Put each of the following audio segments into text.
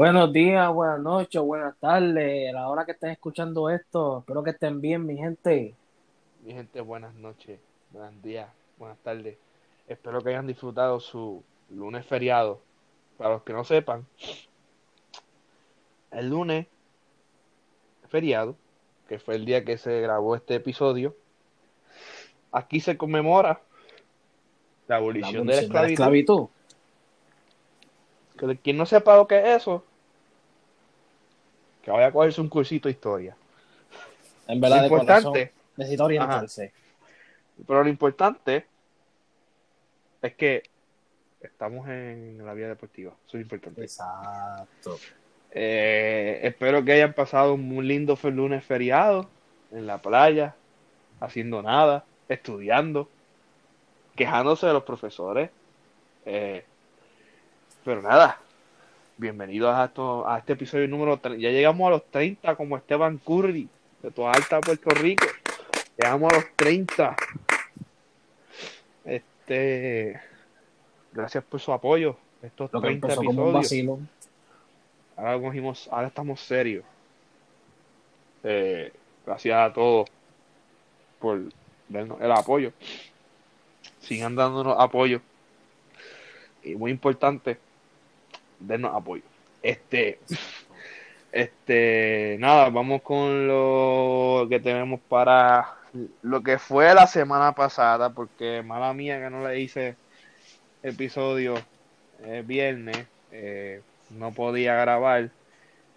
Buenos días, buenas noches, buenas tardes. A la hora que estén escuchando esto, espero que estén bien, mi gente. Mi gente, buenas noches, buenos días, buenas tardes. Espero que hayan disfrutado su lunes feriado. Para los que no sepan, el lunes feriado, que fue el día que se grabó este episodio, aquí se conmemora la abolición, de la abolición esclavitud. Que quien no sepa lo que es eso, que vaya a cogerse un cursito de historia. En verdad, Lo de importante, corazón, necesito orientarse. pero lo importante es que estamos en la vía deportiva. Eso es importante. Exacto. Eh, espero que hayan pasado un muy lindo lunes feriado en la playa, haciendo nada, estudiando, quejándose de los profesores. Eh, pero nada, bienvenidos a, esto, a este episodio número 30. Ya llegamos a los 30 como Esteban Curry de toda alta Puerto Rico. Llegamos a los 30. Este, gracias por su apoyo. Estos Lo que 30 empezó como un episodios. Ahora, cogimos- ahora estamos serios. Eh, gracias a todos por darnos el apoyo. Sigan dándonos apoyo. Y muy importante, dennos apoyo. Este, este, nada, vamos con lo que tenemos para lo que fue la semana pasada, porque mala mía que no le hice episodio el viernes, eh, no podía grabar,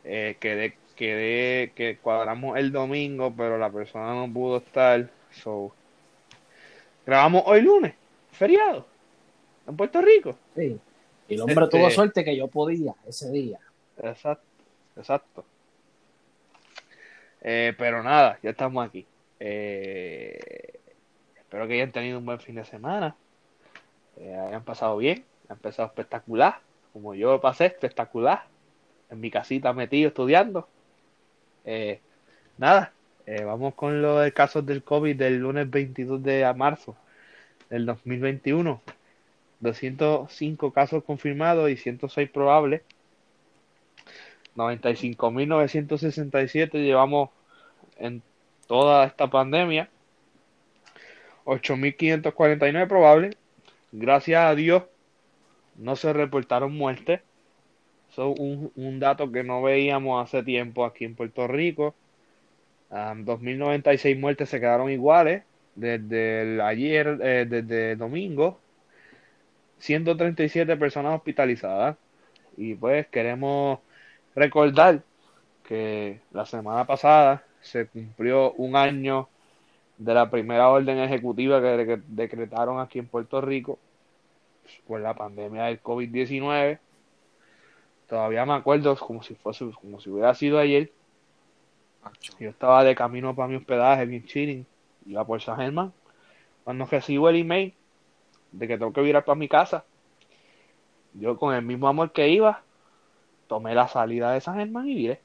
eh, quedé, quedé, que cuadramos el domingo, pero la persona no pudo estar, so, grabamos hoy lunes, feriado, en Puerto Rico. Sí. Y el hombre Este- tuvo suerte que yo podía ese día. Exacto, exacto. Eh, pero nada, ya estamos aquí. Eh, espero que hayan tenido un buen fin de semana. Eh, hayan pasado bien, han empezado espectacular, como yo pasé espectacular, en mi casita metido estudiando. Eh, nada, vamos con los casos del COVID del lunes 22 de marzo del 2021. 205 casos confirmados y 106 probables. 95.967 llevamos en toda esta pandemia. 8.549 probables. Gracias a Dios no se reportaron muertes. Es un, dato que no veíamos hace tiempo aquí en Puerto Rico. Ah, 2.096 muertes se quedaron iguales desde ayer, eh, desde domingo. 137 personas hospitalizadas. Y pues queremos recordar que la semana pasada se cumplió un año de la primera orden ejecutiva que de- decretaron aquí en Puerto Rico por la pandemia del COVID-19. Todavía me acuerdo como si fuese, como si hubiera sido ayer. Yo estaba de camino para mi hospedaje, bien chilling, iba por San Germán. Cuando recibo el email de que tengo que virar para mi casa, yo con el mismo amor que iba, tomé la salida de San Germán y viré.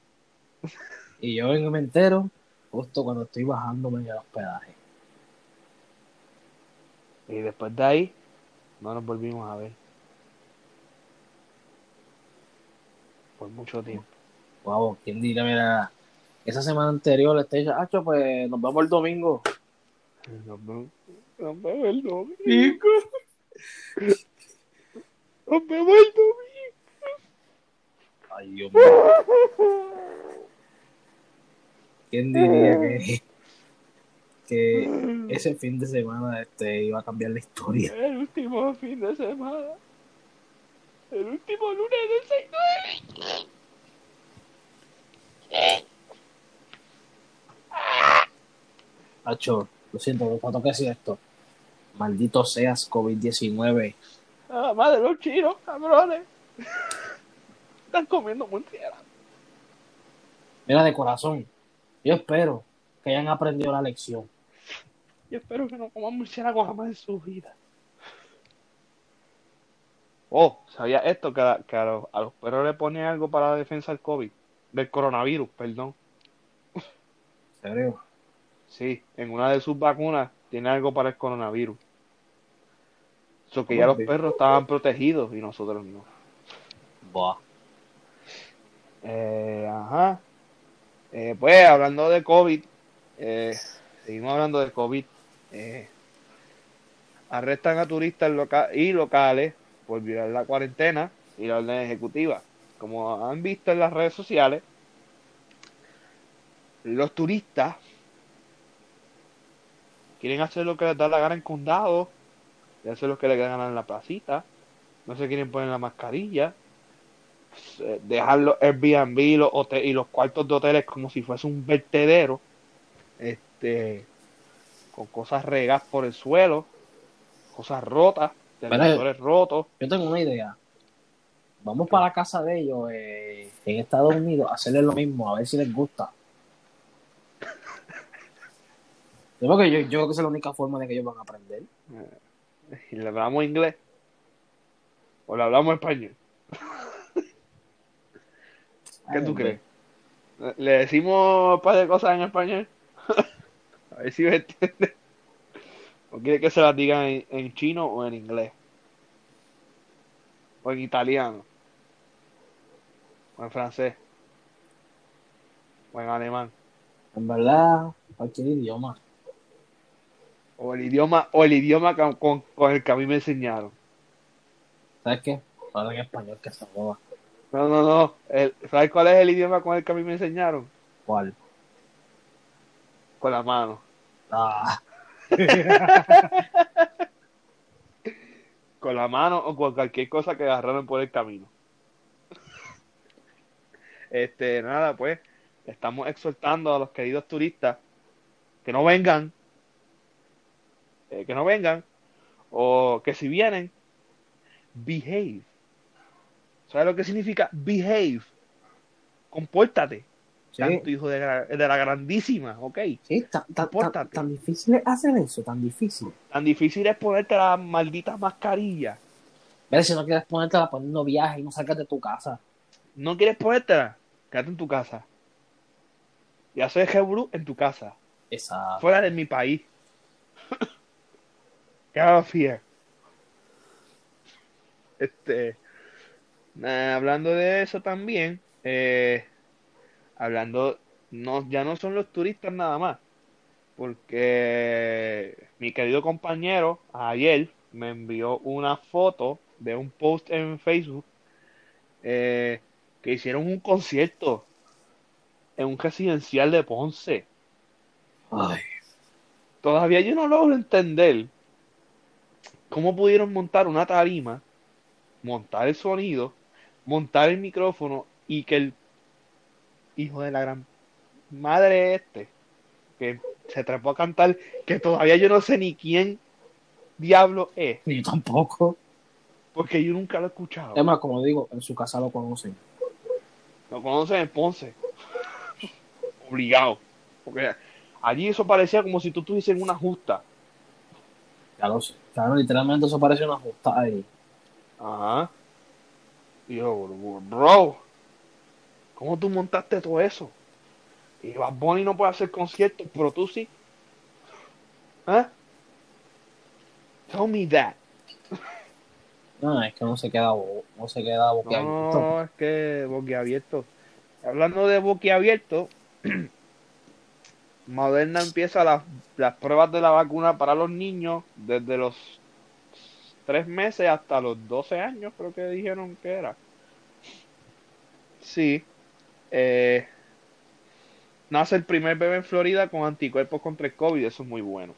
Y yo vengo me entero justo cuando estoy bajándome del hospedaje. Y después de ahí, no nos volvimos a ver. Por mucho tiempo. Wow, ¿quién diría, mira, esa semana anterior le estoy diciendo, "Acho, pues nos vemos el domingo. Nos vemos, nos vemos el domingo. Nos vemos el Ay, Dios mío. domingo. ¿Quién diría que, que ese fin de semana este, iba a cambiar la historia? El último fin de semana. El último lunes del 6 Acho, lo siento, cuando que decir esto. Maldito seas COVID-19. Nada más de los chinos, cabrones. Están comiendo murciélagos. Mira, de corazón, yo espero que hayan aprendido la lección. Yo espero que no coman murciélagos jamás en su vida. Oh, ¿sabía esto? Que, a, que a los, a los perros le ponen algo para la defensa del COVID. Del coronavirus, perdón. ¿En serio? Sí, en una de sus vacunas tiene algo para el coronavirus. Eso que ya los perros estaban protegidos y nosotros no. Buah. Eh, ajá. Eh, pues hablando de COVID, eh, seguimos hablando de COVID. Eh, arrestan a turistas loca y locales por violar la cuarentena y la orden ejecutiva. Como han visto en las redes sociales, los turistas quieren hacer lo que les da la gana en condado, y hacer lo que les da la gana en la placita, no se quieren poner la mascarilla, eh, dejar los Airbnb los hotel, y los cuartos de hoteles como si fuese un vertedero, este, con cosas regas por el suelo, cosas rotas, televisores rotos. Yo tengo una idea. Vamos para la casa de ellos eh, en Estados Unidos a hacerle lo mismo, a ver si les gusta. Yo creo, que yo, yo creo que esa es la única forma de que ellos van a aprender. ¿Y le hablamos inglés? ¿O le hablamos español? ¿Qué tú crees? ¿Le decimos un par de cosas en español? A ver si me entiende. ¿O quiere que se las digan en, en chino o en inglés? ¿O en italiano? ¿O en francés? ¿O en alemán? En verdad, cualquier idioma. ¿O el idioma, o el idioma con, con- con el que a mí me enseñaron? ¿Sabes qué? En español que se joda. No, no, no. El- ¿Sabes cuál es el idioma con el que a mí me enseñaron? ¿Cuál? Con la mano. Ah, Con la mano o con cualquier cosa que agarraron por el camino. Este, nada, pues, estamos exhortando a los queridos turistas que no vengan, eh, que no vengan, o que si vienen, behave. ¿Sabes lo que significa behave? Compórtate, sí, tanto hijo de, la- de la grandísima, ¿ok? sí, tan, tan- tan, Compórtate. tan difícil es hacer eso, tan difícil. Tan difícil es ponerte la maldita mascarilla. Ver si no quieres ponértela poniendo viaje y no salgas de tu casa. ¿No quieres ponértela? Quédate en tu casa. Y hacer Hebrew en tu casa. Esa. Fuera de mi país. Here. Este. hablando de eso también. eh, hablando. No, ya no son los turistas nada más. Porque mi querido compañero ayer me envió una foto de un post en Facebook eh, que hicieron un concierto en un residencial de Ponce. Ay, Todavía yo no logro entender cómo pudieron montar una tarima, montar el sonido, montar el micrófono y que el hijo de la gran madre este, que se trepó a cantar, que todavía yo no sé ni quién diablo es, yo tampoco. porque yo nunca lo he escuchado. Es más, como digo, en su casa lo conocen. Lo conocen en Ponce. Obligado. Porque allí eso parecía como si tú estuviesen en una justa. Ya lo sé. Claro, literalmente eso parece una justa ahí. Ajá. Y yo, bro, ¿cómo tú montaste todo eso? Y Bad Bunny no puede hacer conciertos, pero tú sí. ¿Eh? Tell me that. No, es que no se queda, no se queda boquiabierto. No, es que boquiabierto. Hablando de boquiabierto, Moderna empieza las, las pruebas de la vacuna para los niños desde los tres meses hasta los 12 años, creo que dijeron que era. Sí. Eh, nace el primer bebé en Florida con anticuerpos contra el COVID, eso es muy bueno.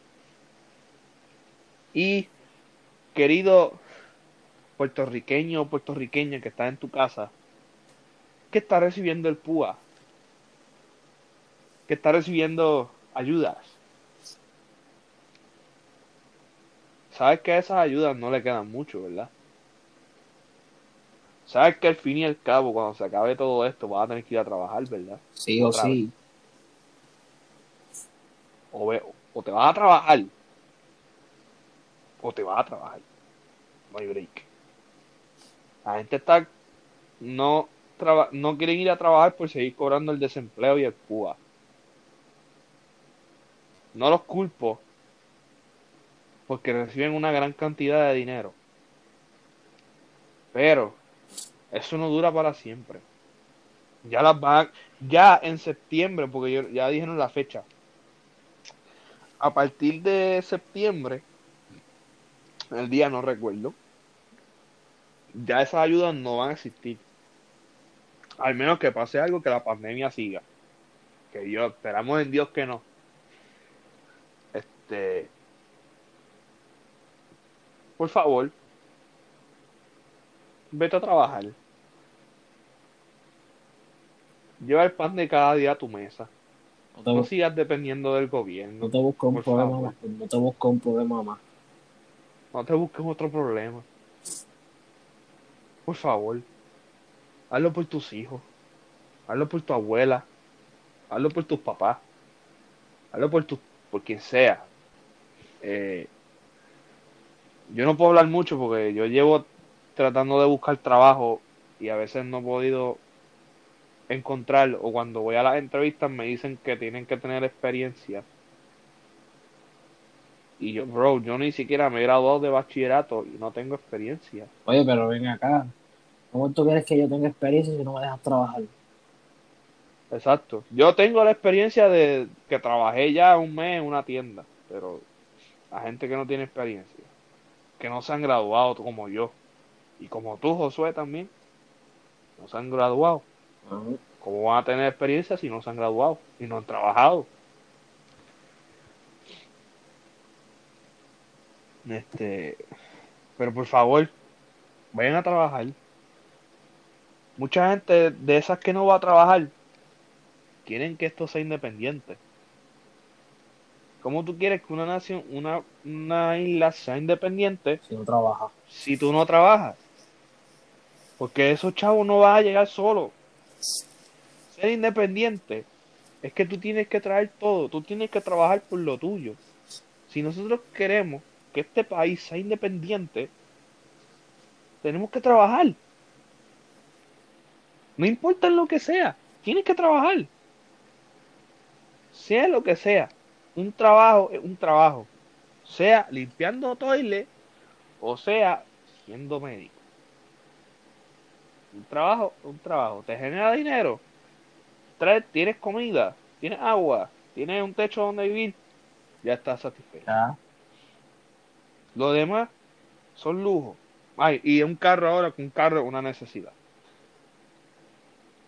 Y, querido puertorriqueño o puertorriqueña que está en tu casa, que está recibiendo el PUA, que está recibiendo ayudas. Sabes que a esas ayudas no le quedan mucho, ¿verdad? Sabes que al fin y al cabo, cuando se acabe todo esto, vas a tener que ir a trabajar, ¿verdad? Sí o sí. O, ve- o te vas a trabajar, o te vas a trabajar. No hay break. La gente está no traba- no quieren ir a trabajar por seguir cobrando el desempleo y el PUA. No los culpo porque reciben una gran cantidad de dinero. Pero eso no dura para siempre. Ya las van, ya en septiembre, porque yo, ya dijeron la fecha. A partir de septiembre, el día no recuerdo, ya esas ayudas no van a existir. Al menos que pase algo que la pandemia siga. Que Dios, esperamos en Dios que no. Este. Por favor, vete a trabajar. Lleva el pan de cada día a tu mesa. No te, No bu- sigas dependiendo del gobierno. no te busques un problema favor. más. No te busques un problema más. No te busques otro problema. Por favor. Hazlo por tus hijos. Hazlo por tu abuela. Hazlo por tus papás. Hazlo por tu, por quien sea. Eh, yo no puedo hablar mucho porque yo llevo tratando de buscar trabajo y a veces no he podido encontrar o cuando voy a las entrevistas me dicen que tienen que tener experiencia. Y yo, bro, yo ni siquiera me he graduado de bachillerato y no tengo experiencia. Oye, pero ven acá. ¿Cómo tú quieres que yo tenga experiencia si no me dejas trabajar? Exacto. Yo tengo la experiencia de que trabajé ya un mes en una tienda, pero la gente que no tiene experiencia, que no se han graduado como yo, y como tú, Josué, también, no se han graduado. Ajá. ¿Cómo van a tener experiencia si no se han graduado y no han trabajado? Este, pero por favor, vayan a trabajar. Mucha gente de esas que no va a trabajar quieren que esto sea independiente. ¿Cómo tú quieres que una nación, una, una isla sea independiente Si no trabajas. si tú no trabajas? Porque esos chavos no van a llegar solos. Ser independiente es que tú tienes que traer todo, tú tienes que trabajar por lo tuyo. Si nosotros queremos que este país sea independiente, tenemos que trabajar. No importa lo que sea, tienes que trabajar. Sea lo que sea, un trabajo es un trabajo. Sea limpiando toilet o sea siendo médico. Un trabajo, un trabajo. ¿Te genera dinero? Trae, tienes comida, tienes agua, tienes un techo donde vivir, ya estás satisfecho. Lo demás son lujos. Ay, y un carro ahora, que un carro es una necesidad.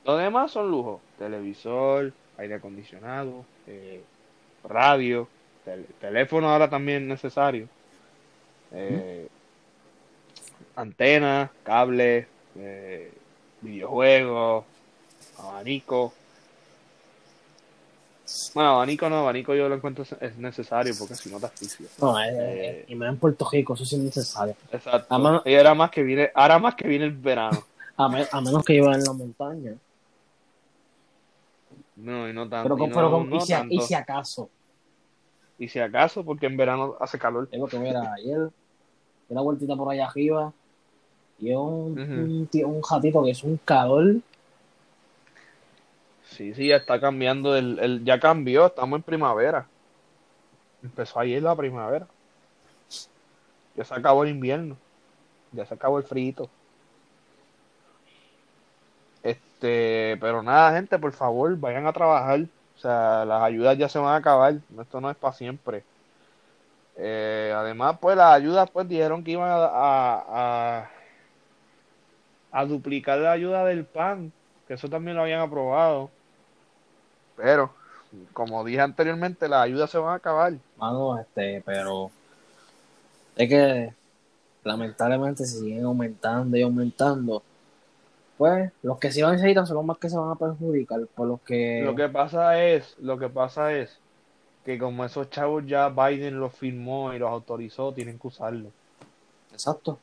Lo demás son lujos. Televisor, aire acondicionado, eh, radio, tel- teléfono ahora también necesario. Eh, Antenas, cables, eh, videojuegos, abanico. Bueno, abanico no, abanico yo lo encuentro es necesario porque si no te asfixia. No, eh, Eh. eh, y me en Puerto Rico, eso sí es necesario. Exacto. Y ahora más que viene, ahora más que viene el verano. A, me- a menos que yo en la montaña. No, y no tanto. Pero, con- y no, pero con- no y, si, a- tanto. y si acaso. Y si acaso, porque en verano hace calor. Es porque mira, ayer la vueltita por allá arriba y es un, un, tío- un jatito que es un calor. Sí, sí, ya está cambiando. El, el, ya cambió, estamos en primavera. Empezó ayer la primavera. Ya se acabó el invierno. Ya se acabó el frío. Este, pero nada, gente, por favor, vayan a trabajar. O sea, las ayudas ya se van a acabar. Esto no es para siempre. Eh, además, pues las ayudas, pues dijeron que iban a, a, a, duplicar la ayuda del PAN, que eso también lo habían aprobado. Pero, como dije anteriormente, las ayudas se van a acabar. Mano, este, pero es que lamentablemente si siguen aumentando y aumentando, pues los que sí necesitan son los más que se van a perjudicar, por los que, Lo que pasa es, lo que pasa es que como esos chavos ya Biden los firmó y los autorizó, tienen que usarlo. exacto,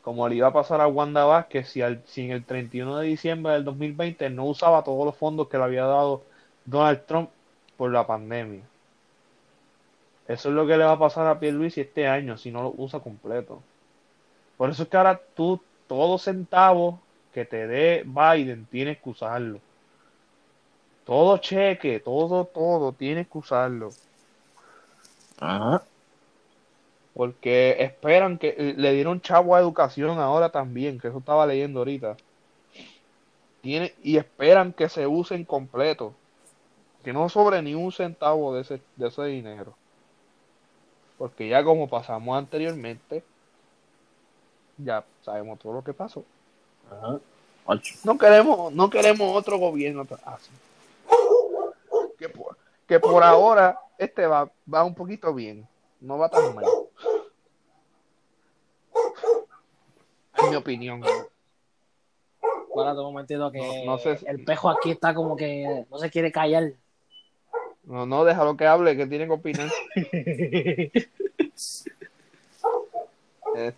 Como le iba a pasar a Wanda Vázquez si, al, si en el 31 de diciembre del 2020 no usaba todos los fondos que le había dado Donald Trump por la pandemia. Eso es lo que le va a pasar a Pierluisi este año si no lo usa completo. Por eso es que ahora tú, todo centavo que te dé Biden, tienes que usarlo. Todo cheque, todo, todo, tienes que usarlo. ajá, Porque esperan que eh, le dieron chavo a educación ahora también, que eso estaba leyendo ahorita. tiene, y esperan que se usen completo. Que no sobre ni un centavo de ese, de ese dinero. Porque ya como pasamos anteriormente, ya sabemos todo lo que pasó. Ajá. No queremos, no queremos otro gobierno así. Que por, que por ahora este va, va un poquito bien. No va tan mal. En mi opinión. Espérate un momentito que No- no sé si- el pejo aquí está como que no se quiere callar. No, no, déjalo que hable, que tiene que opinar.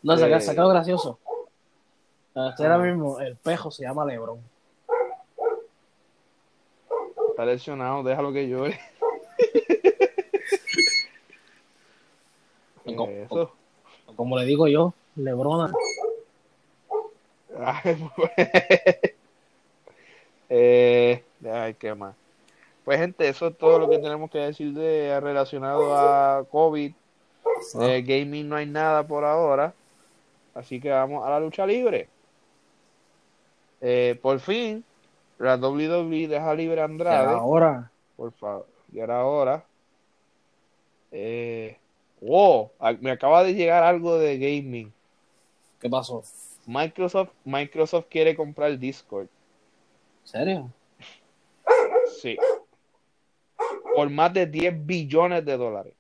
No, se Este, se quedó gracioso. Este ahora mismo el pejo se llama Lebron. Está lesionado, déjalo que llore. Co- Eso. Como le digo yo, Lebrona. Ay, eh, ay, qué más. Pues gente, eso es todo lo que tenemos que decir de relacionado a COVID. De gaming no hay nada por ahora. Así que vamos a la lucha libre. Eh, por fin, la WWE deja libre a Andrade. Ahora, Por favor. Y ahora. Eh, wow, me acaba de llegar algo de gaming. ¿qué pasó? Microsoft, Microsoft quiere comprar Discord. ¿En serio? Sí. Por más de 10 billones de dólares.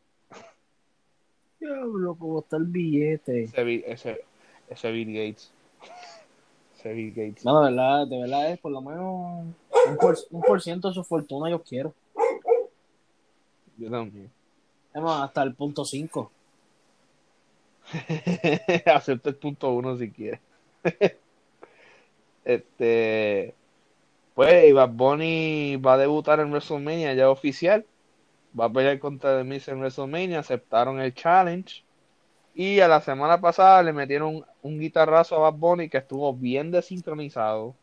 Diablo, cómo está el billete. Ese, ese, ese Bill Gates. Ese Bill Gates. No, de verdad, de verdad es por lo menos un por, un por ciento de su fortuna yo quiero. Yo también. Es más, hasta el punto 5. Acepta el punto uno si quieres. este. Pues, y Bad Bunny va a debutar en WrestleMania ya oficial. Va a pelear contra The Miz en WrestleMania. Aceptaron el challenge. Y a la semana pasada le metieron un guitarrazo a Bad Bunny que estuvo bien desincronizado.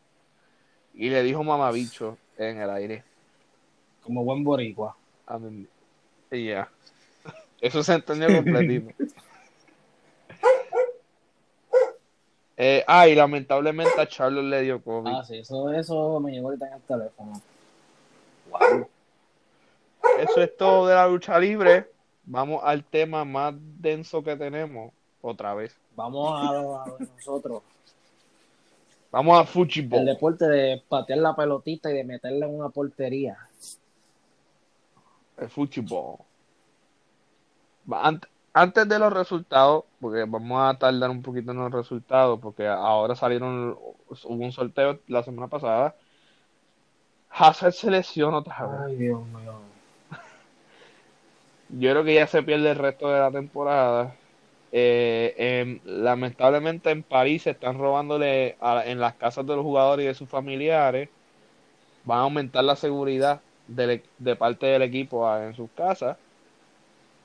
Y le dijo mamabicho en el aire. Como buen boricua. A mí- y ya. Eso se entendió completito. Eh, ah, y lamentablemente a Charlotte le dio COVID. Ah, sí, eso, eso me llegó ahorita en el teléfono. Eso es todo de la lucha libre. Vamos al tema más denso que tenemos. Otra vez. Vamos a lo, a lo de nosotros. Vamos a El fútbol. deporte de patear la pelotita y de meterla en una portería. El fútbol. Antes de los resultados, porque vamos a tardar un poquito en los resultados, porque ahora salieron, hubo un sorteo la semana pasada. Hazard se lesionó otra vez. Ay, Dios mío. Yo creo que ya se pierde el resto de la temporada. Eh, em, lamentablemente en París se están robándole a- en las casas de los jugadores y de sus familiares. Van a aumentar la seguridad del e- de parte del equipo en sus casas.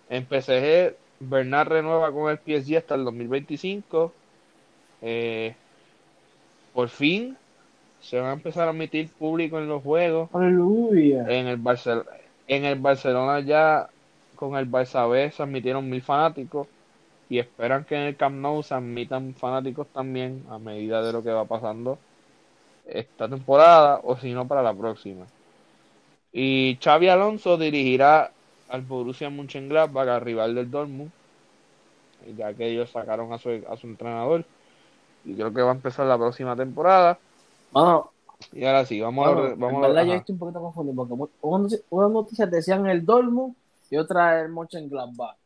En PSG, Bernard renueva con el PSG hasta el 2025. Eh, por fin se va a empezar a admitir público en los juegos. Aleluya. En el, Barcel- en el Barcelona ya con el Barça B se admitieron mil fanáticos y esperan que en el Camp Nou se admitan fanáticos también a medida de lo que va pasando esta temporada o si no para la próxima. Y Xavi Alonso dirigirá al Borussia Mönchengladbach, al rival del Dortmund, ya que ellos sacaron a su, a su entrenador y creo que va a empezar la próxima temporada. Mano, Y ahora sí, vamos a ver- vamos en a verdad ver- yo estoy un poquito confundido porque unas noticias decían el Dortmund y otra el Mönchengladbach.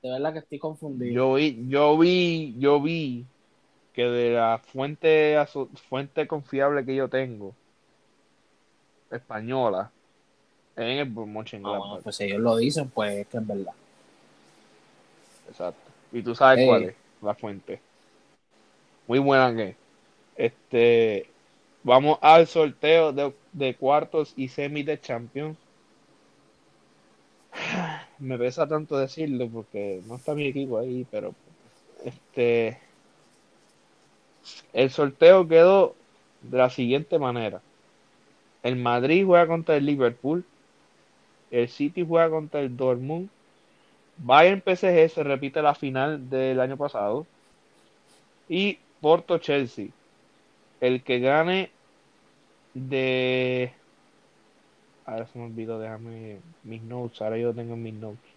De verdad que estoy confundido. Yo vi, yo vi, yo vi que de la fuente fuente confiable que yo tengo, española, en el Ah, bueno, Mönchengladbach. pues si ellos lo dicen, pues es que es verdad. Exacto. Y tú sabes Ey. cuál es la fuente. Muy buena que. Este, vamos al sorteo de, de cuartos y semis de Champions. Me pesa tanto decirlo porque no está mi equipo ahí, pero este el sorteo quedó de la siguiente manera. El Madrid juega contra el Liverpool, el City juega contra el Dortmund, Bayern PSG se repite la final del año pasado y Porto Chelsea. El que gane de... Ahora se me olvidó, déjame mis notes, ahora yo tengo mis notes.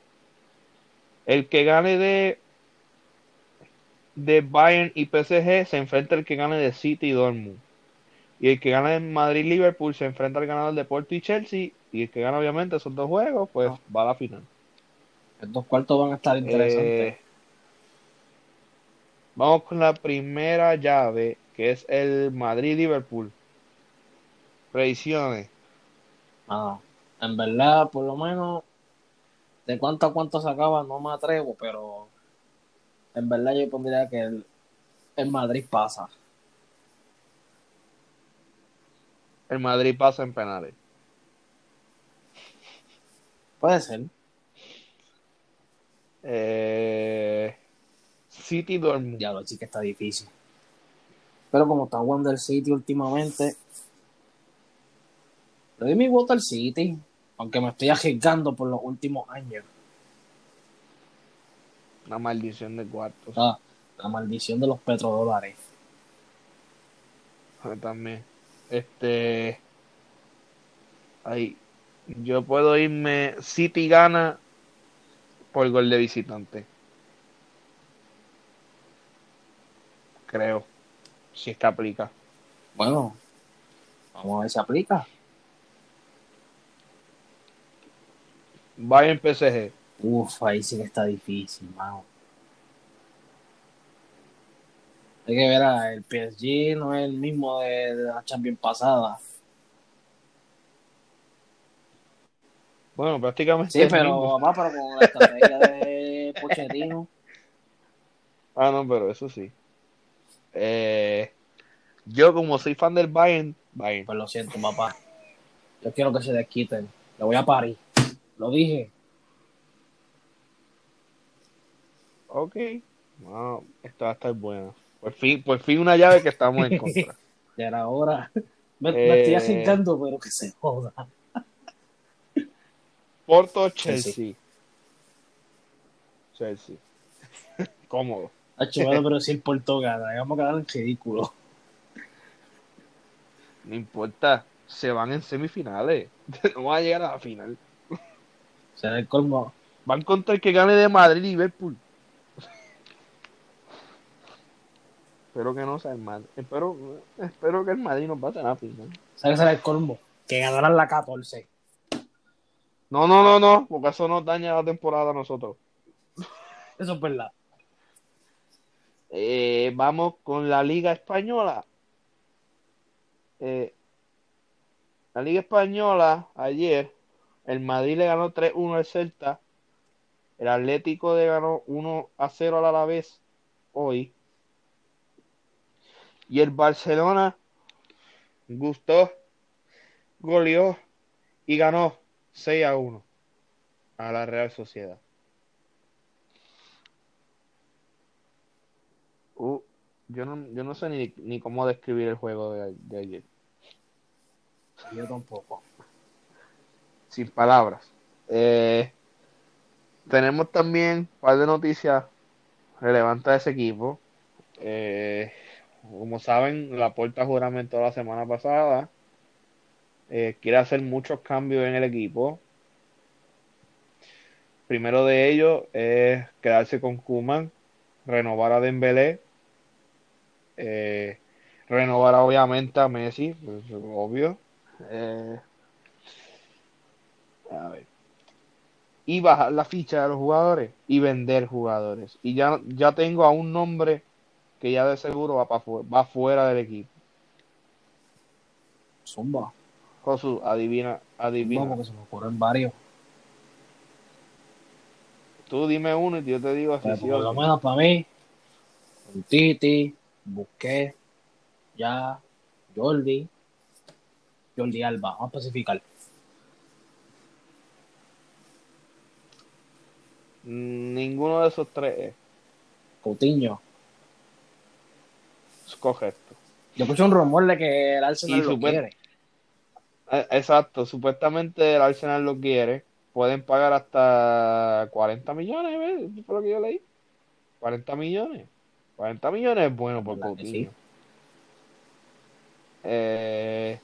El que gane de de Bayern y PSG se enfrenta al que gane de City y Dortmund. Y el que gane de Madrid-Liverpool se enfrenta al ganador de Porto y Chelsea. Y el que gana, obviamente, esos dos juegos, pues Ah. va a la final. Estos cuartos van a estar interesantes. Eh, vamos con la primera llave, que es el Madrid-Liverpool. Predicciones. Ah, en verdad, por lo menos, de cuánto a cuánto se acaba, no me atrevo, pero en verdad yo pondría que el, el Madrid pasa. El Madrid pasa en penales. Puede ser. Eh, City Dortmund. Diablo, sí que está difícil. Pero como está jugando el City últimamente, le doy mi voto al City, aunque me estoy arriesgando por los últimos años. Una maldición de cuartos. Ah, la maldición de los petrodólares. Ah, También. Este. Ahí. Yo puedo irme. City gana por gol de visitante. Creo. Si es que aplica. Bueno, vamos a ver si aplica. Bayern PSG. Uf, ahí sí que está difícil, mano. Hay que ver, el PSG no es el mismo de, de la Champions pasada. Bueno, prácticamente. Sí, pero papá, pero con la estrategia de Pochettino. Ah, no, pero eso sí. Eh, yo, como soy fan del Bayern. Bayern. Pues lo siento, papá. Yo quiero que se desquiten. Lo voy a parir. Lo dije. Ok. No, esta va a estar buena. Por fin, por fin una llave que estamos en contra. Ya era hora. Me, me estoy Eh. agitando, pero que se joda. Porto Chelsea. Chelsea. Cómodo. Hacho, bueno, pero si el Porto gana, vamos a quedar en ridículo. No importa. Se van en semifinales. No van a llegar a la final. Será el colmo. Van contra el que gane de Madrid y Liverpool. Espero que no sea el Madrid. Espero, espero que el Madrid nos pase a la final. ¿Sabes será el colmo? Que ganarán la 14. No, no, no, no. Porque eso nos daña la temporada a nosotros. Eso es verdad. Eh, vamos con la Liga Española. Eh, la Liga Española, ayer, el Madrid le ganó 3-1 al Celta. El Atlético le ganó 1-0 al Alavés hoy. Y el Barcelona gustó, goleó y ganó 6-1 a la Real Sociedad. Uh, yo no, yo no sé ni, ni cómo describir el juego de, de ayer. Yo tampoco. Sin palabras. Eh, tenemos también un par de noticias relevantes de ese equipo. Eh, como saben, la puerta juramentó la semana pasada. Eh, quiere hacer muchos cambios en el equipo. Primero de ellos es quedarse con Kuman, renovar a Dembélé, eh, renovar obviamente a Messi, pues, obvio. Ver. Y bajar la ficha de los jugadores y vender jugadores. Y ya, ya tengo a un nombre que ya de seguro va, para va fuera del equipo. Zumba. Josu, adivina, adivina. porque se me ocurren varios. Tú dime uno y yo te digo si Pero sí por lo no. menos para mí, Titi, Busqué, ya, Jordi, Jordi Alba, vamos a especificar. Ninguno de esos tres Coutinho. es correcto. Yo escuché un rumor de que el Arsenal Y lo quiere. Eh, Exacto, supuestamente el Arsenal lo quiere. Pueden pagar hasta 40 millones, ¿ves? Eso fue lo que yo leí. 40 millones. 40 millones es bueno por ¿Verdad que Coutinho. sí? Eh,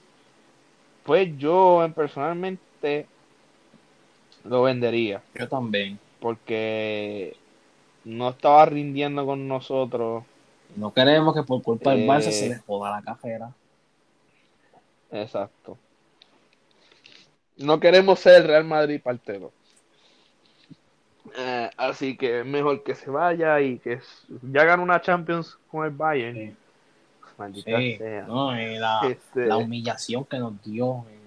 pues yo en- personalmente lo vendería Yo también. Porque no estaba rindiendo con nosotros. No queremos que por culpa del Eh. Barça se les joda la cajera. Exacto. No queremos ser el Real Madrid partero. Eh, así que es mejor que se vaya y que ya ganó una Champions con el Bayern. Sí. Maldita Sí, sea. no, y la, Este, la humillación que nos dio el,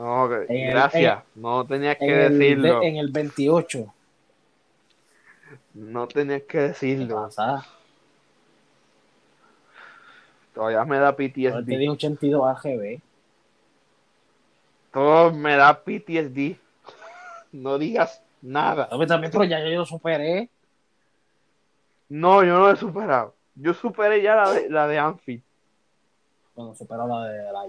no, el- gracias. no tenías que el, decirlo. de- en el 28. No tenías que ¿Qué decirlo. pasa? Todavía me da PTSD. di 82 AGB. Todo me da PTSD. No digas nada. No, pero también, pero ya yo lo superé. No, yo no lo he superado. Yo superé ya la de, la de Anfield. Bueno, superó la de la,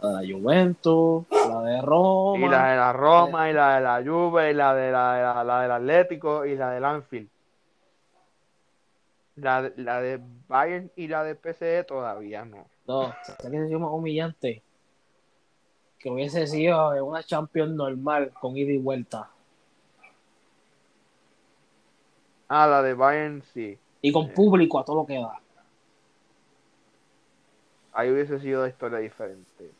la de la Juventus, la de Roma. Y la de la Roma, y la de la Juve, y la de la, de la, la del Atlético, y la del Anfield. La, de- la de Bayern y la de PSE todavía no. No, ¿sabes qué sería más humillante? Que hubiese sido una Champions normal con ida y vuelta. Ah, la de Bayern sí. Y con público a todo lo que da. Ahí hubiese sido una historia diferente.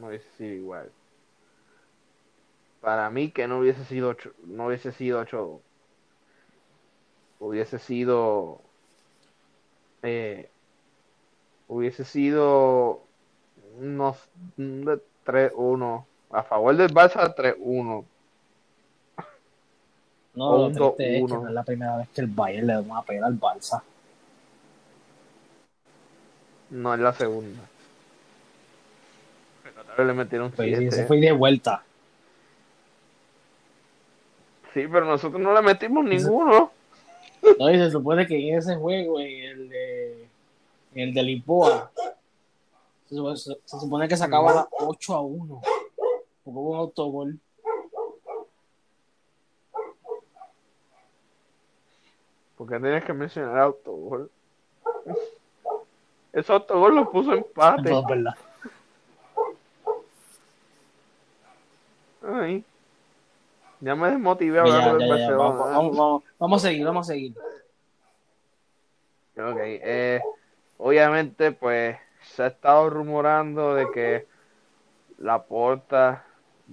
No hubiese sido igual. Para mí que no hubiese sido ocho- no hubiese sido 8 hubiese sido eh, hubiese sido unos 3-1 a favor del Barça 3-1 No, lo triste es que 2-1. no es la primera vez que el Bayern le da una pena al Barça. no es la segunda le metieron Pues, 7 ese fue de vuelta. sí pero nosotros no le metimos ninguno No, y se supone que en ese juego, en el de, en el de Lisboa, se, su- se- se supone que se acababa 8 a 1. Porque hubo un autogol. Porque tienes que mencionar autogol. Ese autogol lo puso empate. No, verdad. Ay. Ya me desmotivé hablando del Barcelona. vamos, vamos, vamos, vamos a seguir, vamos a seguir. Ok, eh, obviamente pues se ha estado rumorando de que la porta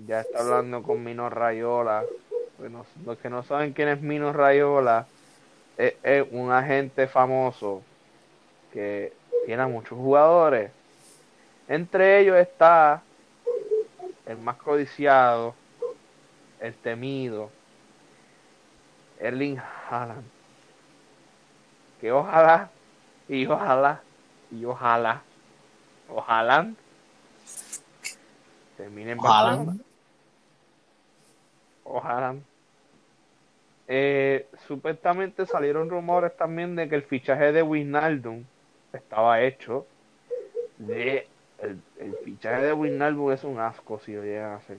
ya está hablando con Mino Rayola. Bueno, los que no saben quién es Mino Rayola, es, es un agente famoso que tiene a muchos jugadores. Entre ellos está el más codiciado, el temido, Erling Haaland. Que ojalá y ojalá y ojalá ojalá termine en Ojalá. Ojalá. Eh, supuestamente salieron rumores también de que el fichaje de Wijnaldum estaba hecho. De el, el fichaje de Wijnaldum es un asco si lo llegan a hacer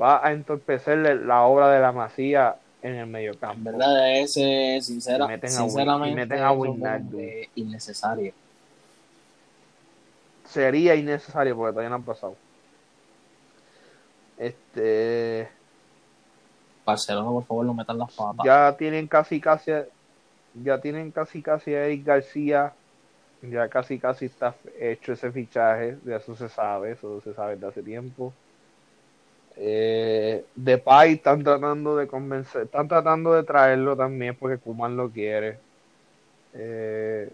va a entorpecerle la obra de la Masía en el en mediocampo verdad, ese, sincera, Y meten a sinceramente, y meten a Wijnaldum. que innecesario. sería innecesario porque todavía no han pasado. Este Barcelona, por favor, no metan las patas. ya tienen casi casi ya tienen casi casi a Eric García ya casi casi está hecho ese fichaje de eso se sabe eso se sabe desde hace tiempo eh, Depay están tratando de convencer están tratando de traerlo también porque Kuman lo quiere eh,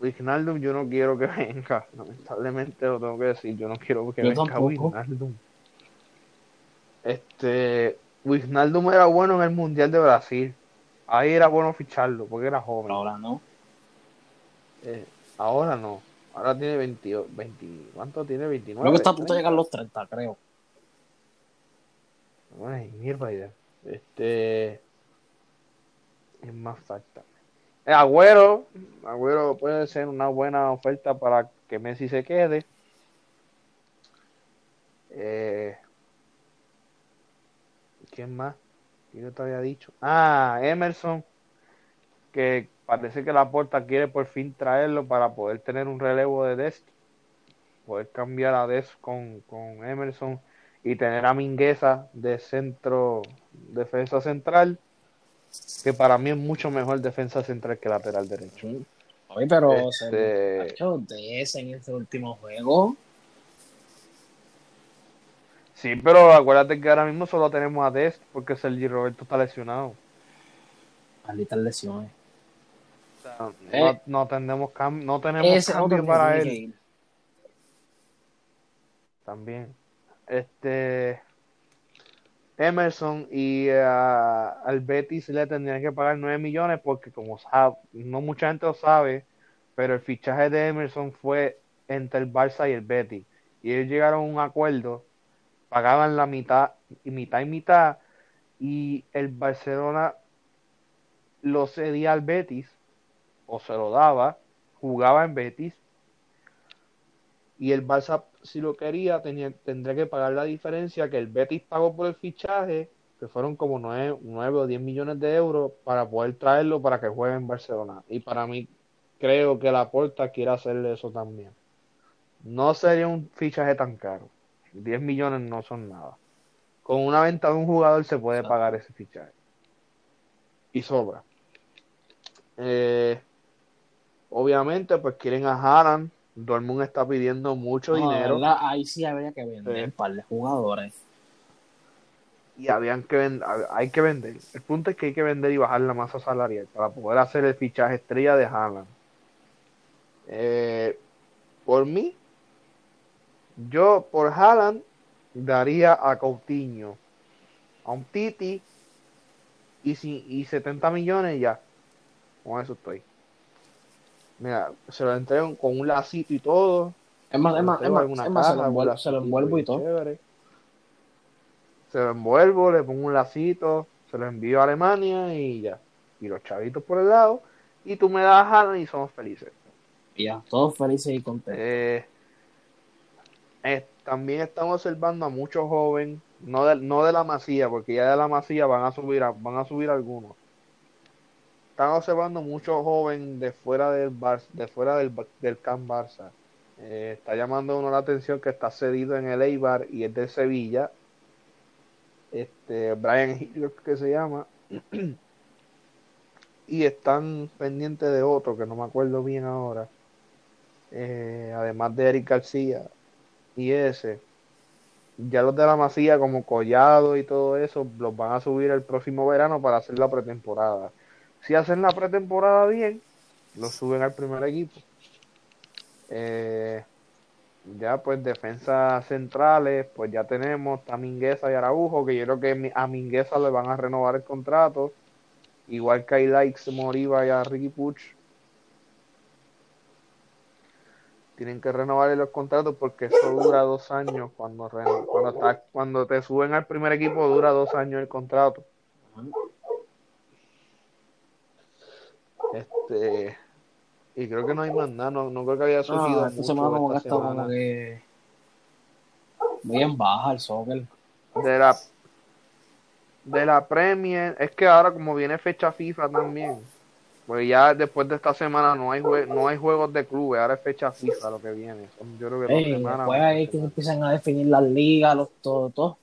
Wijnaldum yo no quiero que venga lamentablemente lo tengo que decir yo no quiero que Yo venga tampoco. Wijnaldum este Wijnaldum era bueno en el Mundial de Brasil ahí era bueno ficharlo porque era joven ahora no. Eh, ahora no ahora tiene 20, 20 ¿cuánto tiene? 29 Creo que está a punto de 30. llegar a los 30, creo. Ay, mierda idea. Este. Es más falta. Eh, Agüero. Agüero puede ser una buena oferta para que Messi se quede. Eh, ¿Quién más? ¿Quién yo te había dicho? Ah, Emerson. Que parece que la Porta quiere por fin traerlo para poder tener un relevo de Dest, poder cambiar a Dest con, con Emerson y tener a Mingueza de centro defensa central, que para mí es mucho mejor defensa central que lateral derecho. Oye, pero Este- se hecho de ese en este último juego. Sí, pero acuérdate que ahora mismo solo tenemos a Dest porque Sergi Roberto está lesionado. Malditas lesiones. Sea, Eh. no, no tenemos, cam- no tenemos cambio para él. también. Este Emerson y eh, al Betis le tendrían que pagar 9 millones porque como sabe, no mucha gente lo sabe, pero el fichaje de Emerson fue entre el Barça y el Betis y ellos llegaron a un acuerdo, pagaban la mitad y mitad y mitad y el Barcelona lo cedía al Betis o se lo daba, jugaba en Betis y el Barça si lo quería tenía, tendría que pagar la diferencia que el Betis pagó por el fichaje, que fueron como 9, 9 o 10 millones de euros para poder traerlo para que juegue en Barcelona. Y para mí creo que la Porta quiere hacerle eso también. No sería un fichaje tan caro. 10 millones no son nada. Con una venta de un jugador se puede pagar ese fichaje. Y sobra. Eh, obviamente, pues quieren a Haaland. Dortmund está pidiendo mucho No, dinero. verdad, ahí sí habría que vender Sí. un par de jugadores. y habían que ven- hay que vender. El punto es que hay que vender y bajar la masa salarial para poder hacer el fichaje estrella de Haaland. Eh, por mí, yo por Haaland daría a Coutinho, a un Titi y, si, y 70 millones ya. Con eso estoy. Mira, se lo entrego con un lacito y todo. Es más, es más, es más, se lo envuelvo, se lo envuelvo y todo. chévere. Se lo envuelvo, le pongo un lacito, se lo envío a Alemania y ya. Y los chavitos por el lado. Y tú me das a y somos felices. Ya, todos felices y contentos. Eh, eh, también estamos observando a muchos jóvenes, no de, no de la masía, porque ya de la masía van a subir a- van a subir algunos. Están observando muchos jóvenes de fuera del Bar, de fuera del, del Camp Barça. Eh, está llamando uno la atención que está cedido en el Eibar y es de Sevilla. Este Brian Hill, que se llama. y están pendientes de otro que no me acuerdo bien ahora eh, además de Eric García y ese, ya los de la Masía como Collado y todo eso, los van a subir el próximo verano para hacer la pretemporada. Si hacen la pretemporada bien, los suben al primer equipo. Eh, ya pues defensas centrales, pues ya tenemos a Mingueza y Araujo, que yo creo que a Mingueza le van a renovar el contrato, igual que a Ilaix Moriba y a Ricky Puch. tienen que renovar los contratos porque eso dura dos años cuando cuando cuando te suben al primer equipo dura dos años el contrato este y creo que no hay más nada no, no creo que haya surgido No, esta mucho semana como que como semana. que bien baja el soccer. de la de la Premier es que ahora como viene fecha FIFA también pues ya después de esta semana no hay jue- no hay juegos de clubes ahora es fecha FIFA lo que viene yo creo que dos Ey, semanas después o ahí tres que se semanas. empiezan a definir las ligas, los todo, todo.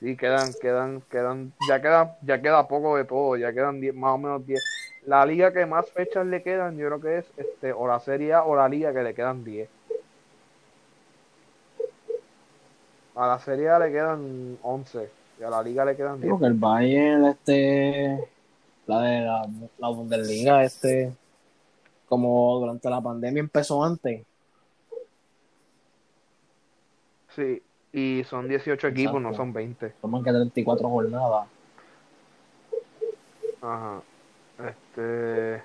Sí, quedan, quedan, quedan, ya queda, ya queda poco de todo, ya quedan 10, más o menos 10. La liga que más fechas le quedan, yo creo que es este, o la Serie A o la liga que le quedan 10. A la Serie A le quedan 11 y a la liga le quedan 10. Digo que el Bayern, este, la de la, la Bundesliga, este, como durante la pandemia empezó antes. Sí, y son 18 equipos, no son 20. Toman que 34 jornadas. Ajá. Este.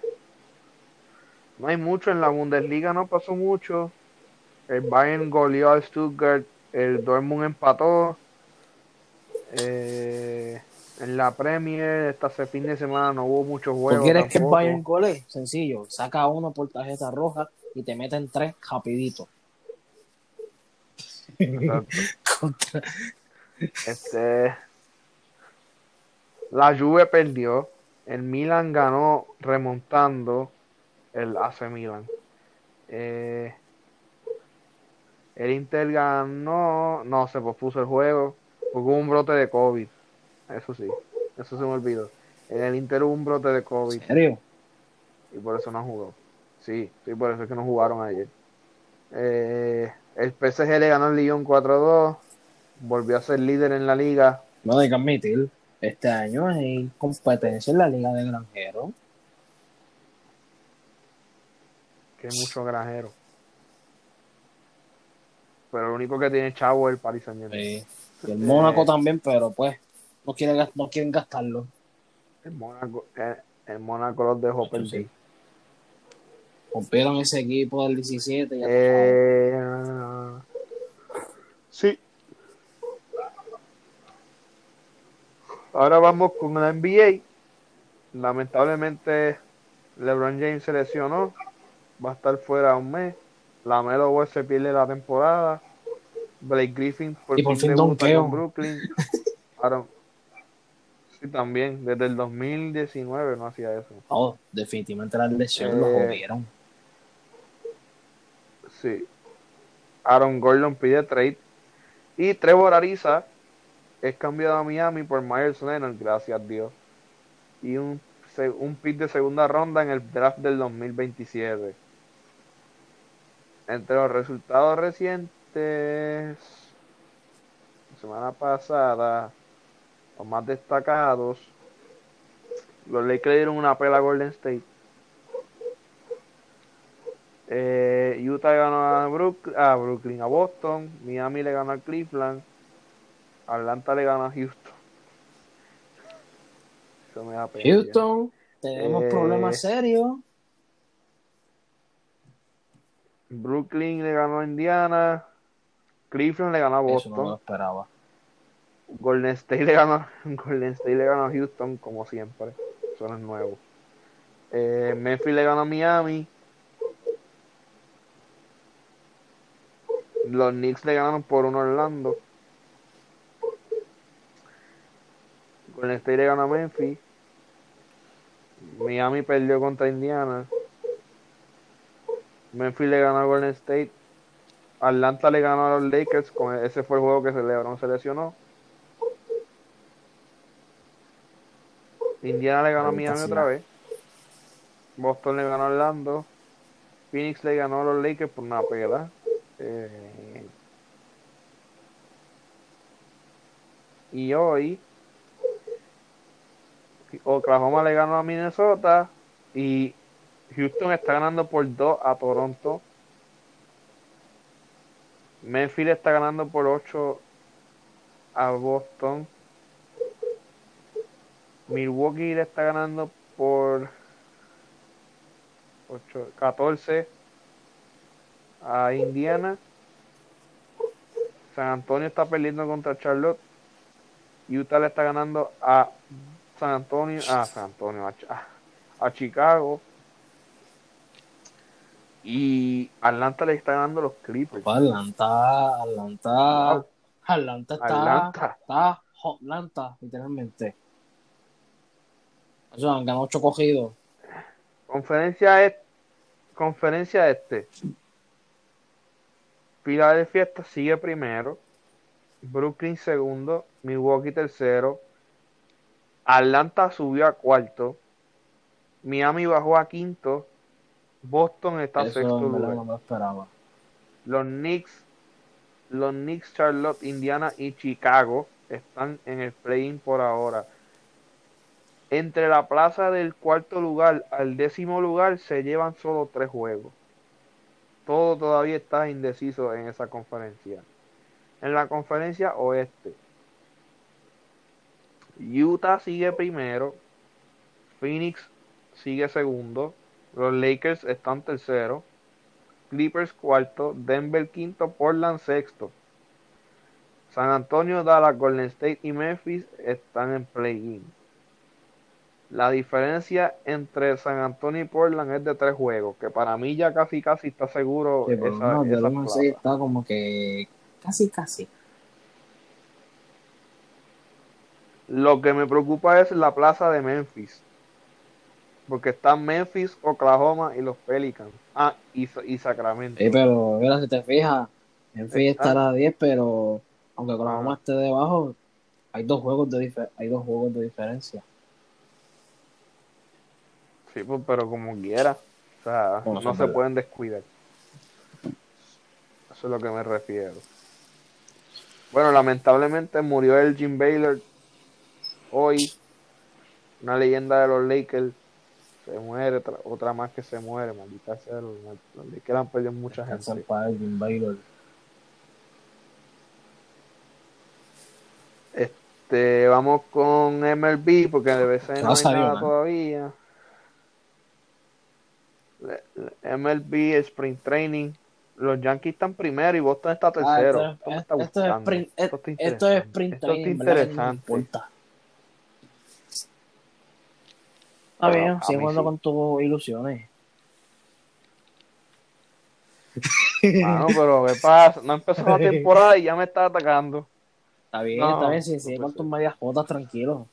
No hay mucho en la Bundesliga, no pasó mucho. El Bayern goleó al Stuttgart, el Dortmund empató. Eh, en la Premier, esta fin de semana no hubo muchos ¿Tú juegos. quieres que el. Bayern gole? Sencillo, saca uno por tarjeta roja y te meten tres rapidito. Contra- Este. La Juve perdió. El Milan ganó remontando el AC Milan. Eh, el Inter ganó, no, se pospuso el juego, porque hubo un brote de COVID. Eso sí, eso se me olvidó. En el Inter hubo un brote de COVID. ¿En serio? Y por eso no jugó. Sí, sí, por eso es que no jugaron ayer. Eh, el PSG le ganó al Lyon 4-2. Volvió a ser líder en la liga. No hay que admitir, este año hay competencia en la liga de granjeros. Que hay muchos granjeros. Pero lo único que tiene chavo es el Paris Saint Germain. Sí. Y el Mónaco también, pero pues no quieren, no quieren gastarlo. El Mónaco, eh, el Mónaco los dejó perder. Sí. Rompieron ese equipo del 17 y ya Eh, sí. Ahora vamos con la NBA. Lamentablemente, LeBron James se lesionó. Va a estar fuera un mes. La Melo Ball se pierde la temporada. Blake Griffin por Y por fin con Brooklyn. Aaron- Sí, también. Desde el 2019 no hacía eso. Oh, definitivamente las lesiones lo Eh, jodieron. Sí. Aaron Gordon pide trade. Y Trevor Ariza es cambiado a Miami por Myers Leonard, gracias a Dios. Y un, un pick de segunda ronda en el draft del 2027. Entre los resultados recientes, semana pasada, los más destacados, los Lakers dieron una pela a Golden State. Eh, Utah le ganó a, Brook- a Brooklyn, a Boston. Miami le ganó a Cleveland. Atlanta le ganó a Houston. Eso me da pena. Houston, tenemos Eh, problemas serios. Brooklyn le ganó a Indiana. Cleveland le ganó a Eso no lo Boston. esperaba. Golden State le ganó, Golden State le ganó a Houston, como siempre. Eso no es nuevo. Eh, Memphis le ganó a Miami. Los Knicks le ganaron por un Orlando. Golden State le ganó a Memphis. Miami perdió contra Indiana. Memphis le ganó a Golden State. Atlanta le ganó a los Lakers. Con ese fue el juego que se LeBron se lesionó. Indiana le ganó a Miami otra vez. Boston le ganó a Orlando. Phoenix le ganó a los Lakers por una pela. Eh, y hoy Oklahoma le ganó a Minnesota y Houston está ganando por 2 a Toronto. Memphis está ganando por 8 a Boston. Milwaukee le está ganando por 8, 14 a Indiana. San Antonio está perdiendo contra Charlotte. Utah le está ganando a San Antonio, a San Antonio, a, Ch- a Chicago. Y Atlanta le está ganando los Clippers. Atlanta, Atlanta. Atlanta está, Atlanta. está Atlanta, literalmente. Eso han ganado ocho cogidos. Conferencia este, conferencia este. Filadelfia está- sigue primero. Brooklyn segundo. Milwaukee tercero. Atlanta subió a cuarto. Miami bajó a quinto. Boston está Eso sexto lugar. no lo esperaba. Los Knicks, los Knicks, Charlotte, Indiana y Chicago están en el play-in por ahora. Entre la plaza del cuarto lugar al décimo lugar se llevan solo tres juegos. Todo todavía está indeciso en esa conferencia. En la conferencia oeste, Utah sigue primero, Phoenix sigue segundo, los Lakers están tercero, Clippers cuarto, Denver quinto, Portland sexto. San Antonio, Dallas, Golden State y Memphis están en play-in. La diferencia entre San Antonio y Portland es de tres juegos, que para mí ya casi casi está seguro Sí, esa, del esa 1 al plaza. 6 está como que casi, casi. Lo que me preocupa es la plaza de Memphis, Porque están Memphis, Oklahoma y los Pelicans. Ah, y, y Sacramento. Sí, pero mira, si te fijas, Memphis estará a 10, pero aunque Oklahoma esté debajo, hay dos juegos de hay dos juegos de diferencia. Sí, pues, pero como quiera. O sea, no se pueden descuidar. Eso es lo que me refiero. Bueno, lamentablemente murió el Jim Baylor hoy. Una leyenda de los Lakers. Se muere, otra más que se muere, maldita sea. Los, Lakers han perdido mucha gente. Jim Baylor. Este, vamos con MLB porque debe ser no, hay nada todavía. MLB Spring Training. Los Yankees están primero y Boston está tercero. esto, es, esto, es sprint, esto, es sprint training. Esto interesante. Está bien, sigue jugando con tus ilusiones. no, pero ¿qué pasa? No empezó la temporada y ya me está atacando. Está bien, está bien, si sigue con tus medias jotas, tranquilo.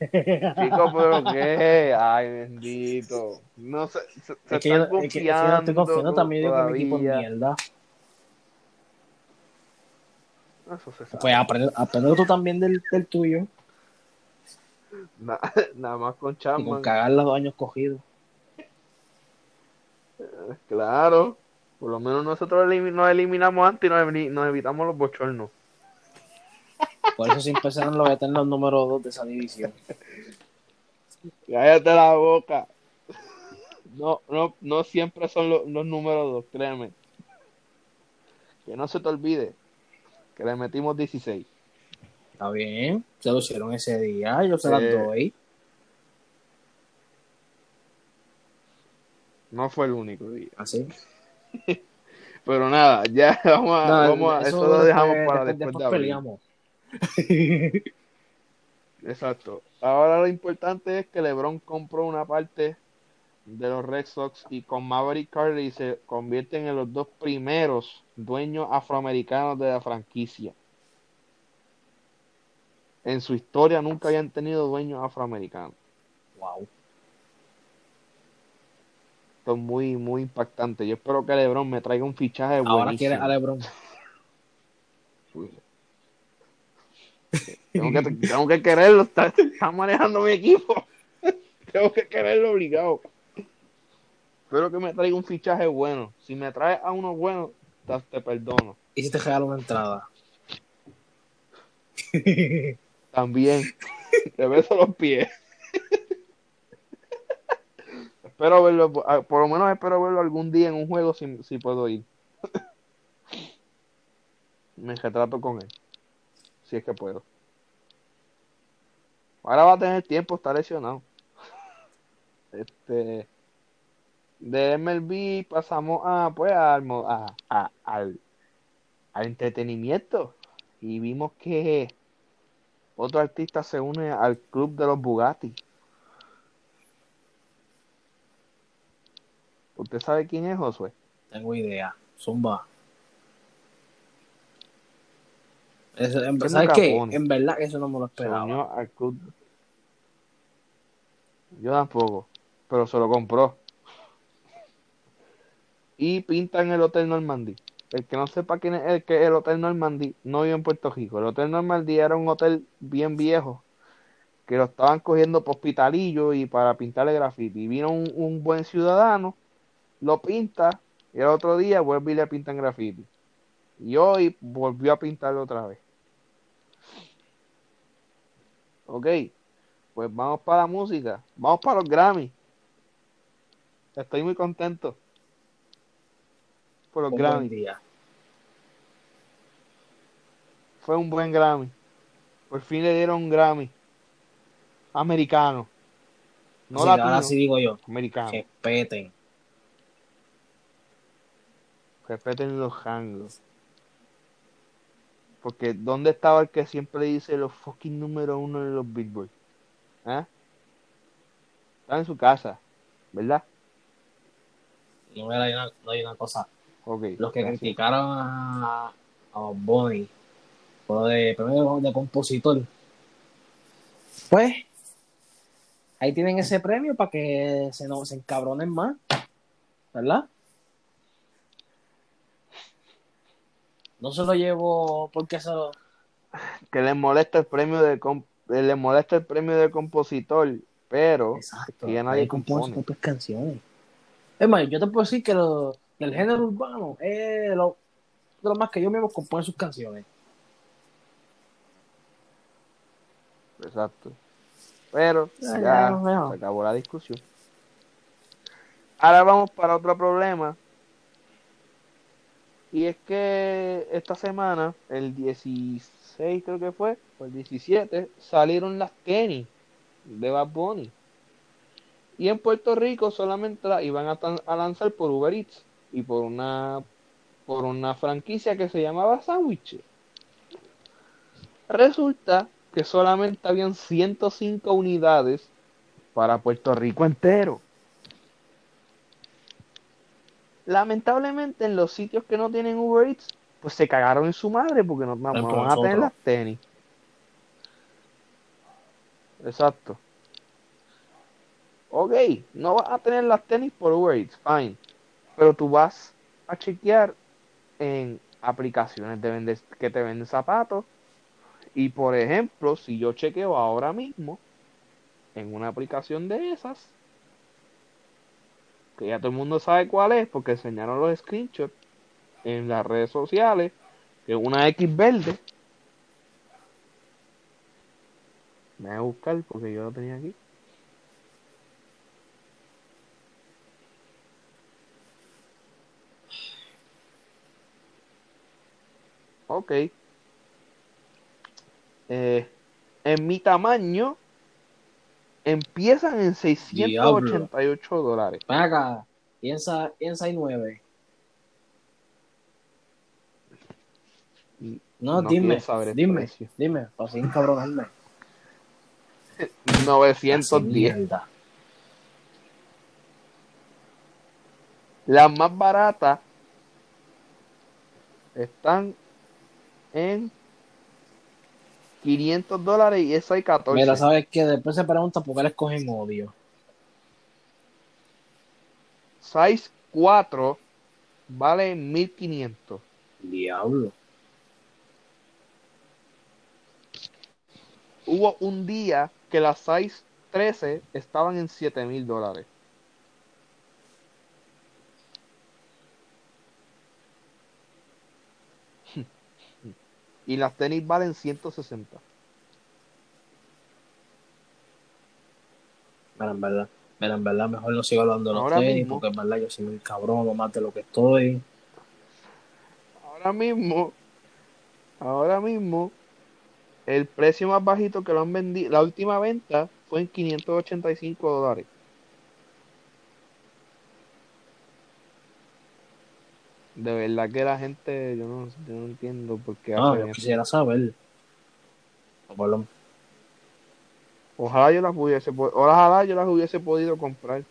Chico, pero qué, ay, bendito. No sé, se, se es que yo, confiando. Es que, yo no estoy confiando también yo con mi equipo mierda. Eso se sabe. Pues aprende, aprende tú también del, del tuyo. nada más con Chapman. Y con cagar los años cogidos. Eh, claro. Por lo menos nosotros nos eliminamos antes y nos, evitamos los bochornos. Por eso siempre serán los eternos número 2 de esa división. Cállate la boca. No, no, no siempre son los, los números 2, créeme. Que no se te olvide que le metimos 16. Está bien, se lo hicieron ese día, yo se las doy. No fue el único día. ¿Así? ¿Ah, Pero nada, ya vamos a, vamos a eso, lo dejamos para después, de peleamos. Exacto. Ahora lo importante es que LeBron compró una parte de los Red Sox y con Maverick Carter se convierten en los dos primeros dueños afroamericanos de la franquicia en su historia nunca habían tenido dueños afroamericanos. Wow. Esto es muy, muy impactante. Yo espero que LeBron me traiga un fichaje. Ahora quiere a LeBron. Tengo, que, tengo que quererlo. Está, manejando mi equipo. tengo que quererlo obligado. Espero que me traiga un fichaje bueno. Si me trae a uno bueno, te, perdono. ¿Y si te regalo una entrada? También. Te beso los pies. espero verlo, por lo menos espero verlo algún día en un juego si, si puedo ir. Me retrato con él. Si es que puedo. Ahora va a tener tiempo, está lesionado. Este. De MLB pasamos a, pues, a, al, al entretenimiento. Y vimos que otro artista se une al club de los Bugatti. ¿Usted sabe quién es, Josué? Tengo idea. Zumba. ¿Sabes qué? En verdad eso no me lo esperaba. al club. Yo tampoco. Pero se lo compró. Y pinta en el Hotel Normandy el que no sepa quién es el que el Hotel Normandy no vive en Puerto Rico. El Hotel Normandy era un hotel bien viejo que lo estaban cogiendo por hospitalillo y para pintarle graffiti. Y vino un, buen ciudadano, lo pinta y el otro día vuelve y le pintan graffiti. Y hoy volvió a pintarlo otra vez. Ok, pues vamos para la música, vamos para los Grammy. Estoy muy contento por los Grammy. Fue un buen Grammy. Por fin le dieron un Grammy. Americano. No la ahora sí digo yo. Americano. Respeten. Respeten los hangos. Porque ¿dónde estaba el que siempre dice los fucking número uno de los Billboard? ¿Eh? Estaba en su casa, ¿verdad? No, hay una, no hay una cosa los que criticaron a, a Bonnie por de premio de compositor. Pues, ahí tienen ese premio para que se, no, se encabronen más, ¿verdad? No se lo llevo porque eso... Que les molesta el premio de comp- eh, les molesta el premio de compositor, pero Exacto. que ya nadie compone propias canciones. Es más, yo te puedo decir que lo, que el género urbano es lo, más que yo mismo compone sus canciones. Exacto. Pero ya, ya. se acabó la discusión. Ahora vamos para otro problema. Y es que esta semana, el 16 creo que fue, o el 17, salieron las tenis de Bad Bunny. Y en Puerto Rico solamente las iban a lanzar por Uber Eats y por una por una franquicia que se llamaba Sandwich. Resulta que solamente habían 105 unidades para Puerto Rico entero. Lamentablemente en los sitios que no tienen Uber Eats, pues se cagaron en su madre porque no, no- ejemplo, no van a tener las tenis. Exacto. Ok, no vas a tener las tenis por Uber Eats, fine. Pero tú vas a chequear en aplicaciones de vender, que te venden zapatos. Y por ejemplo, si yo chequeo ahora mismo en una aplicación de esas, que ya todo el mundo sabe cuál es, porque enseñaron los screenshots en las redes sociales, que es una X verde. Me voy a buscar porque yo lo tenía aquí. Ok. Eh, en mi tamaño empiezan en 688 dólares. Ven acá, piensa, piensa y nueve. No, No dime, saber dime, precio. dime, para sin cabronarme. 910. Mierda. Las más baratas están en 500 dólares y eso hay 14. Mira, ¿sabes qué? Después se pregunta por qué les cogen odio. Size 4 vale 1500. Diablo. Hubo un día que las size 13 estaban en 7000 dólares. Y las tenis valen 160. Mira, en verdad, mira, en verdad, mejor no sigo hablando de los Ahora tenis, mismo. porque en verdad yo soy muy cabrón, más de lo que estoy. Ahora mismo, ahora mismo, el precio más bajito que lo han vendido, la última venta fue en 585 dólares. De verdad que la gente, yo no, yo no entiendo por qué hacen yo eso. quisiera saber. Ojalá yo las hubiese, ojalá yo las hubiese podido comprar.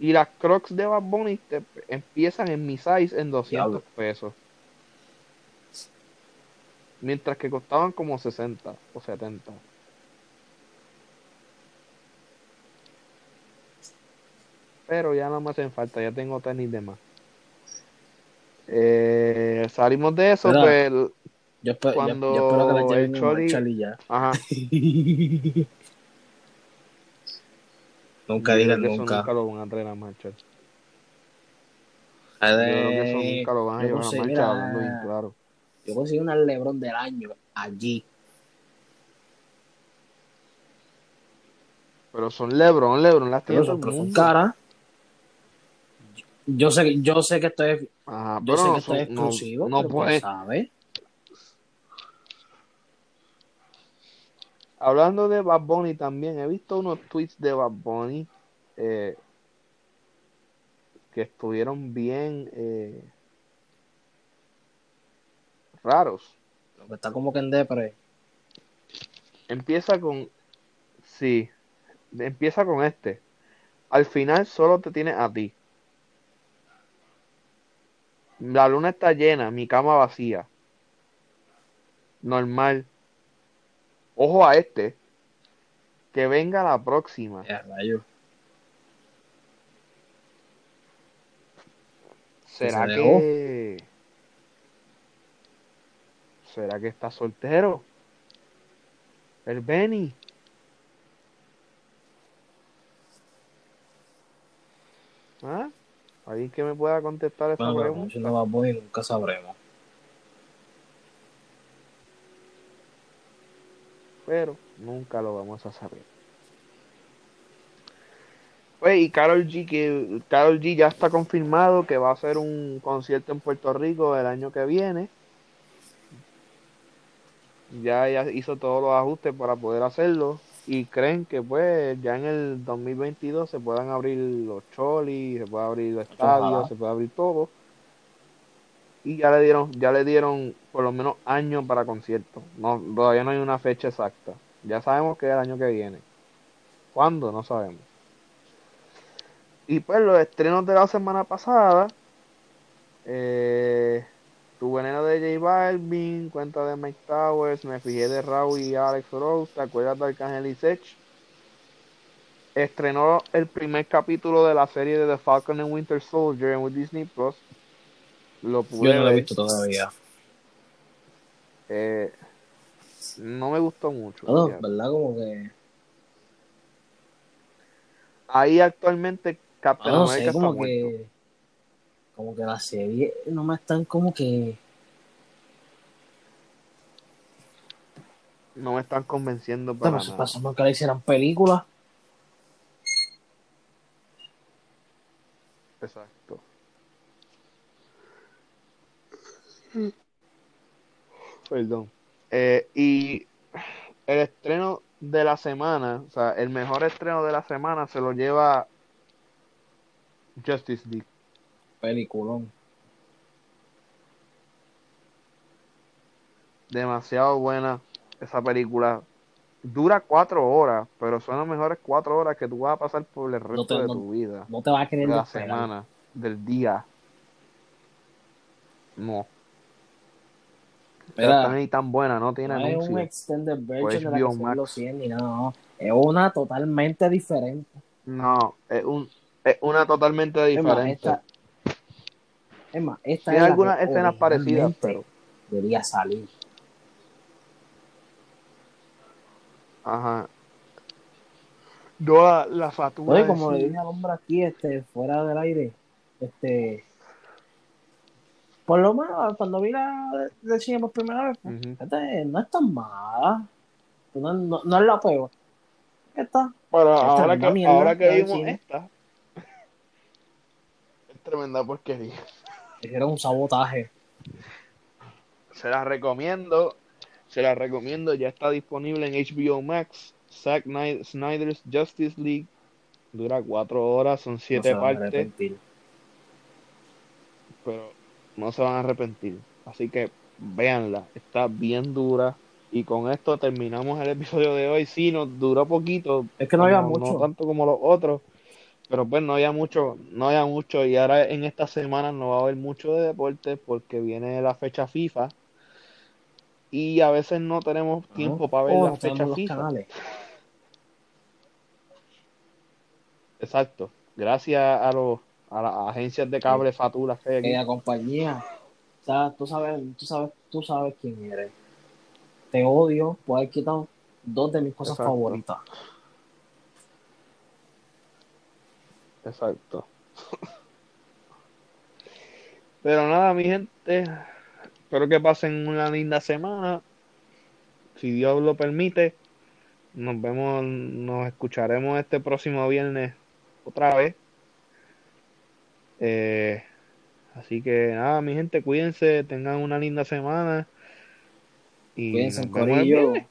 Y las Crocs de Bad Bunny te- empiezan en mi size en 200 Diablo. pesos. Mientras que costaban como 60 o 70. Pero ya no me hacen falta, ya tengo tenis de más. Eh, salimos de eso, Mira. pues. Yo, espe- yo- Cuando yo espero que la lleven ya. Ajá. nunca Yo digan nunca. nunca lo van a traer Yo creo que eso de- nunca lo van a yo llevar a conseguí, marcha, mira, hablando bien claro. Yo conseguí una Lebron del año allí. Pero son Lebron, Lebron, las tiene Pero son, pero caras. Yo sé, yo sé que esto es, Ajá, pero no son- exclusivo, no pero puede- ¿sabes? Hablando de Bad Bunny también, he visto unos tweets de Bad Bunny eh, que estuvieron bien eh, raros. Lo que está como que en depre. Empieza con, sí, empieza con este. Al final solo te tienes a ti. La luna está llena, mi cama vacía. Normal. Ojo a este. Que venga la próxima. Ya, rayo. ¿Será se que... ¿Será que está soltero? El Benny. ¿Ah? ¿Alguien que me pueda contestar esa Bueno, pregunta? si no va a y nunca sabremos. pero nunca lo vamos a saber. Pues, y Carol G, que Carol G ya está confirmado que va a hacer un concierto en Puerto Rico el año que viene. Ya ella hizo todos los ajustes para poder hacerlo y creen que pues ya en el 2022 se puedan abrir los cholis, se puede abrir los estadios, Ojalá. se puede abrir todo. Y ya le dieron, ya le dieron por lo menos años para conciertos. No, todavía no hay una fecha exacta. Ya sabemos que es el año que viene. ¿Cuándo? No sabemos. Y pues los estrenos de la semana pasada. Eh, tu veneno de J Balvin, cuenta de Mike Towers, me fijé de Raúl y Alex Rose, ¿te acuerdas de Arcángel y Sech? Estrenó el primer capítulo de la serie de The Falcon and Winter Soldier en Disney Plus. Lo pude Yo no lo he visto todavía. Eh, no me gustó mucho. No. ¿verdad? Como que. Ahí actualmente Captain Ah, no America sé, como está muerto. que. Como que la serie no me están como que. No me están convenciendo Para para nada. pasando que le hicieran películas. Exacto. Perdón. Eh, y el estreno de la semana, o sea, el mejor estreno de la semana se lo lleva Justice League. Peliculón. Demasiado buena esa película. Dura cuatro horas, pero son las mejores cuatro horas que tú vas a pasar por el resto te- de no- tu vida. No te vas a querer de la esperar. semana, del día. No. Está ni tan buena, no tiene no es un anuncio. extended version de la que HBO son Max. los 100 ni nada, no. Es una totalmente diferente. No, es, un, es una totalmente diferente. esta, es más, esta es la algunas escenas parecidas, pero. Debería salir. Ajá. No, la, la factura. Oye, como le dije al hombre aquí, este, fuera del aire, este, por lo menos cuando vi la de- del cine por primera vez, pues, Ujú. este, no es tan mala, no, no, no es la peor. Esta, Pero Esta ahora es que, ahora que vimos esta. Es tremenda porquería. Hicieron un sabotaje. Se la recomiendo. Se la recomiendo. Ya está disponible en HBO Max. Zack Sny- Snyder's Justice League. Dura cuatro horas, son no siete a partes. pero no se van a arrepentir. Así que véanla, está bien dura. Y con esto terminamos el episodio de hoy. Sí, nos duró poquito, Es que no había mucho. no tanto como los otros, pero pues no había mucho, no había mucho. Y ahora en esta semana no va a haber mucho de deporte porque viene la fecha FIFA. Y a veces no tenemos ¿no? tiempo para ver O la fecha FIFA. canales. Exacto. Gracias a los a las agencias de cable fatulas que hay aquí. que la compañía, o sea, tú sabes, tú sabes, tú sabes quién eres. Te odio por haber quitado dos de mis cosas Exacto. favoritas. Exacto. Pero nada, mi gente, espero que pasen una linda semana. Si Dios lo permite, nos vemos, nos escucharemos este próximo viernes otra vez. Eh, así que nada, mi gente, cuídense, tengan una linda semana. Y Cuídense, nos vemos el Corillo. viernes.